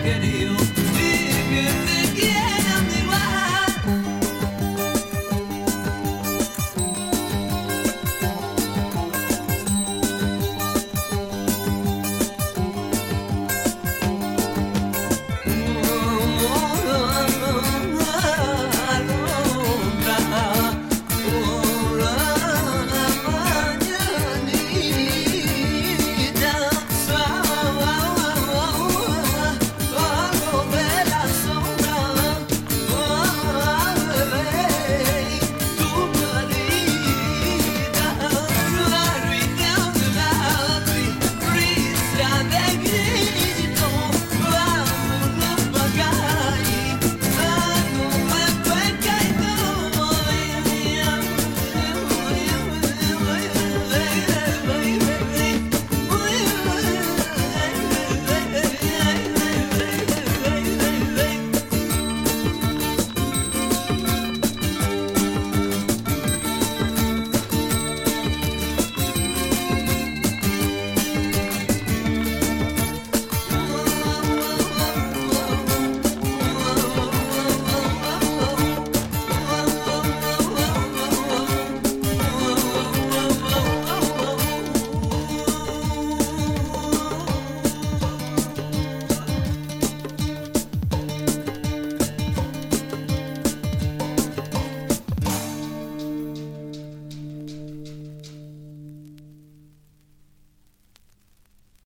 querido.